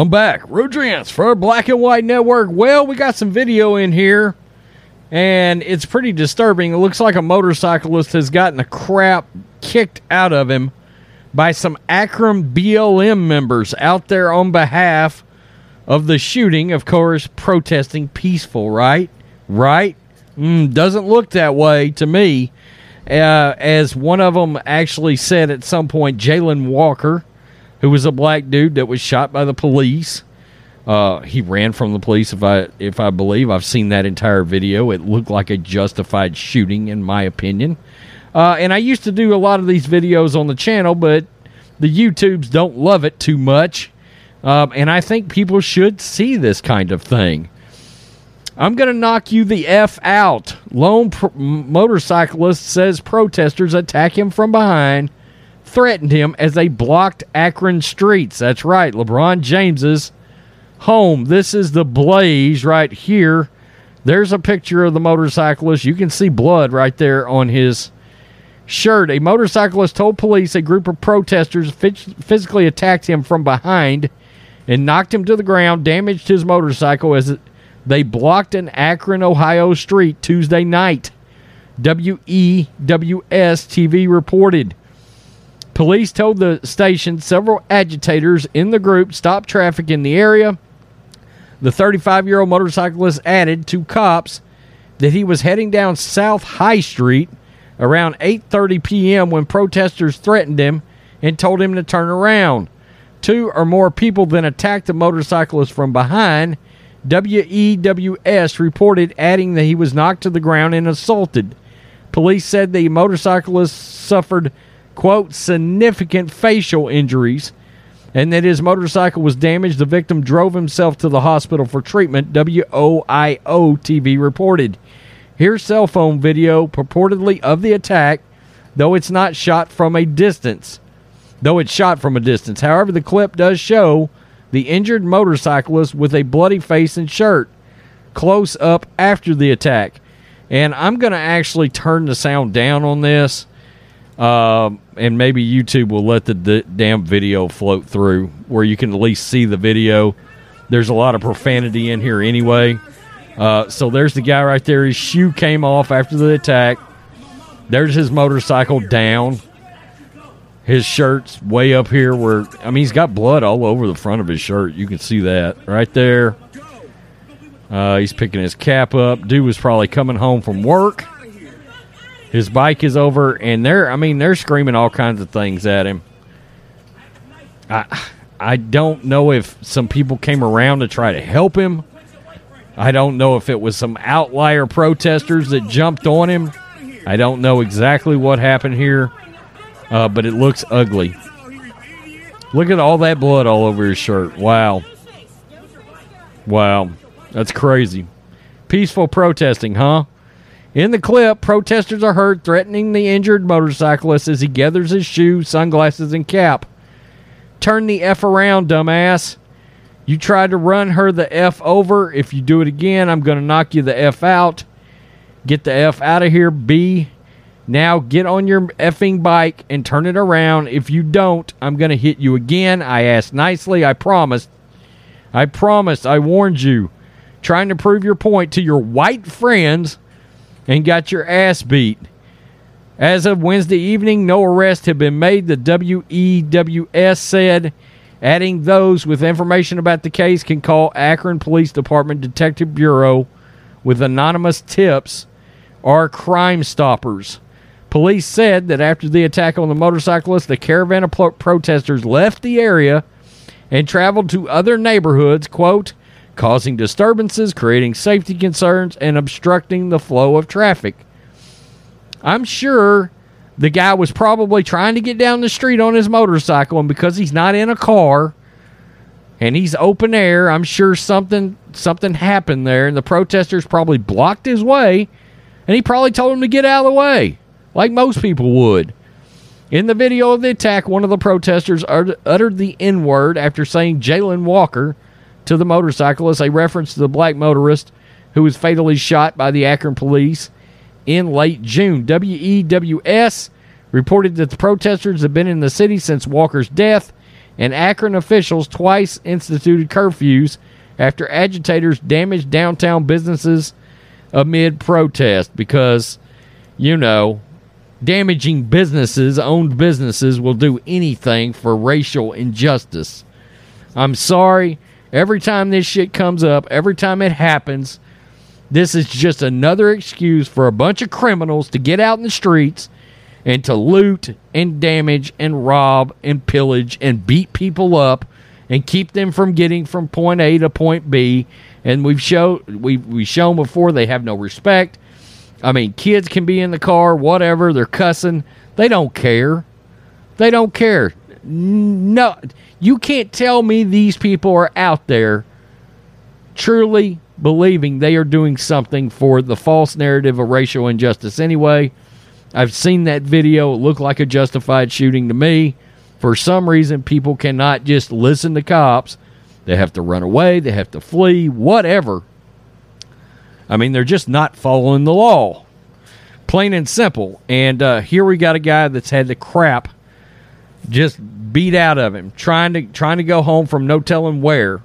I'm back. Rodrance for Black and White Network. Well, we got some video in here, and it's pretty disturbing. It looks like a motorcyclist has gotten the crap kicked out of him by some Akron BLM members out there on behalf of the shooting, of course, protesting peaceful, right? Right? Mm, doesn't look that way to me. Uh, as one of them actually said at some point, Jayland Walker, who was a black dude that was shot by the police. Uh, he ran from the police. If I if I believe, I've seen that entire video. It looked like a justified shooting, in my opinion. Uh, and I used to do a lot of these videos on the channel, but the YouTubes don't love it too much. Um, and I think people should see this kind of thing. I'm going to knock you the F out. Lone motorcyclist says protesters attack him from behind, threatened him as they blocked Akron streets. That's right, LeBron James's home. This is the blaze right here. There's a picture of the motorcyclist. You can see blood right there on his shirt. A motorcyclist told police a group of protesters physically attacked him from behind and knocked him to the ground, damaged his motorcycle as they blocked an Akron, Ohio street Tuesday night. WEWS TV reported. Police told the station several agitators in the group stopped traffic in the area. The 35 year old motorcyclist added to cops that he was heading down South High Street around 8:30 p.m. when protesters threatened him and told him to turn around. Two or more people then attacked the motorcyclist from behind. WEWS reported adding that he was knocked to the ground and assaulted. Police said the motorcyclist suffered quote significant facial injuries and that his motorcycle was damaged. The victim drove himself to the hospital for treatment, WOIO TV reported. Here's cell phone video purportedly of the attack, though it's not shot from a distance. Though it's shot from a distance. However, the clip does show the injured motorcyclist with a bloody face and shirt close up after the attack. And I'm going to actually turn the sound down on this. Um, and maybe YouTube will let the d- damn video float through where you can at least see the video. There's a lot of profanity in here anyway. Uh, so there's the guy right there. His shoe came off after the attack. There's his motorcycle down. His shirt's way up here where, I mean, he's got blood all over the front of his shirt. You can see that right there. Uh, he's picking his cap up. Dude was probably coming home from work. His bike is over, and they're, I mean, they're screaming all kinds of things at him. I, I don't know if some people came around to try to help him I don't know if it was some outlier protesters that jumped on him. I don't know exactly what happened here, uh, but it looks ugly. Look at all that blood all over his shirt. Wow. Wow. That's crazy. Peaceful protesting, huh? In the clip, protesters are heard threatening the injured motorcyclist as he gathers his shoes, sunglasses, and cap. Turn the F around, dumbass. You tried to run her the F over. If you do it again, I'm going to knock you the F out. Get the F out of here, B. Now get on your effing bike and turn it around. If you don't, I'm going to hit you again. I asked nicely. I promised. I promised. I warned you. Trying to prove your point to your white friends and got your ass beat. As of Wednesday evening, no arrests have been made. The WEWS said Adding those with information about the case can call Akron Police Department Detective Bureau with anonymous tips or Crime Stoppers. Police said that after the attack on the motorcyclist, the caravan of pro- protesters left the area and traveled to other neighborhoods, quote, causing disturbances, creating safety concerns, and obstructing the flow of traffic. I'm sure the guy was probably trying to get down the street on his motorcycle, and because he's not in a car and he's open air, I'm sure something something happened there, and the protesters probably blocked his way, and he probably told him to get out of the way, like most people would. In the video of the attack, one of the protesters uttered the N word after saying Jayland Walker to the motorcyclist, a reference to the black motorist who was fatally shot by the Akron police in late June. WEWS reported that the protesters have been in the city since Walker's death and Akron officials twice instituted curfews after agitators damaged downtown businesses amid protest because, you know, damaging businesses, owned businesses, will do anything for racial injustice. I'm sorry. Every time this shit comes up, every time it happens, this is just another excuse for a bunch of criminals to get out in the streets and to loot and damage and rob and pillage and beat people up and keep them from getting from point A to point B. And we've shown we we shown before they have no respect. I mean, kids can be in the car, whatever, they're cussing. They don't care. They don't care. No, you can't tell me these people are out there truly believing they are doing something for the false narrative of racial injustice anyway. I've seen that video. It looked like a justified shooting to me. For some reason, people cannot just listen to cops. They have to run away, they have to flee, whatever. I mean, they're just not following the law. Plain and simple. And uh, here we got a guy that's had the crap just beat out of him, trying to trying to go home from no telling where.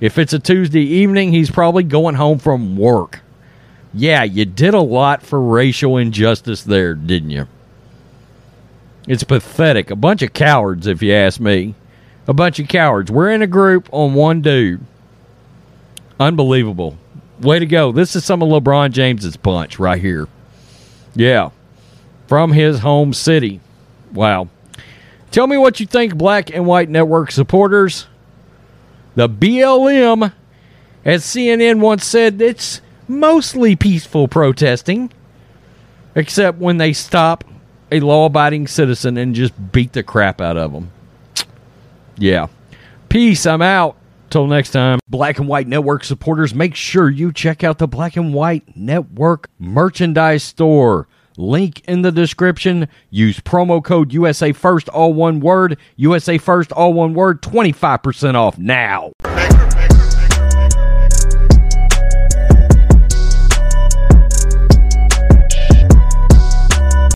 If it's a Tuesday evening, he's probably going home from work. Yeah, you did a lot for racial injustice there, didn't you? It's pathetic. A bunch of cowards, if you ask me. A bunch of cowards. We're in a group on one dude. Unbelievable. Way to go. This is some of LeBron James's punch right here. Yeah. From his home city. Wow. Tell me what you think, Black and White Network supporters. The BLM, as CNN once said, it's mostly peaceful protesting, except when they stop a law abiding citizen and just beat the crap out of them. Yeah. Peace. I'm out. Till next time. Black and White Network supporters, make sure you check out the Black and White Network merchandise store. Link in the description. Use promo code USA First, all one word. USA First, all one word. 25% off now.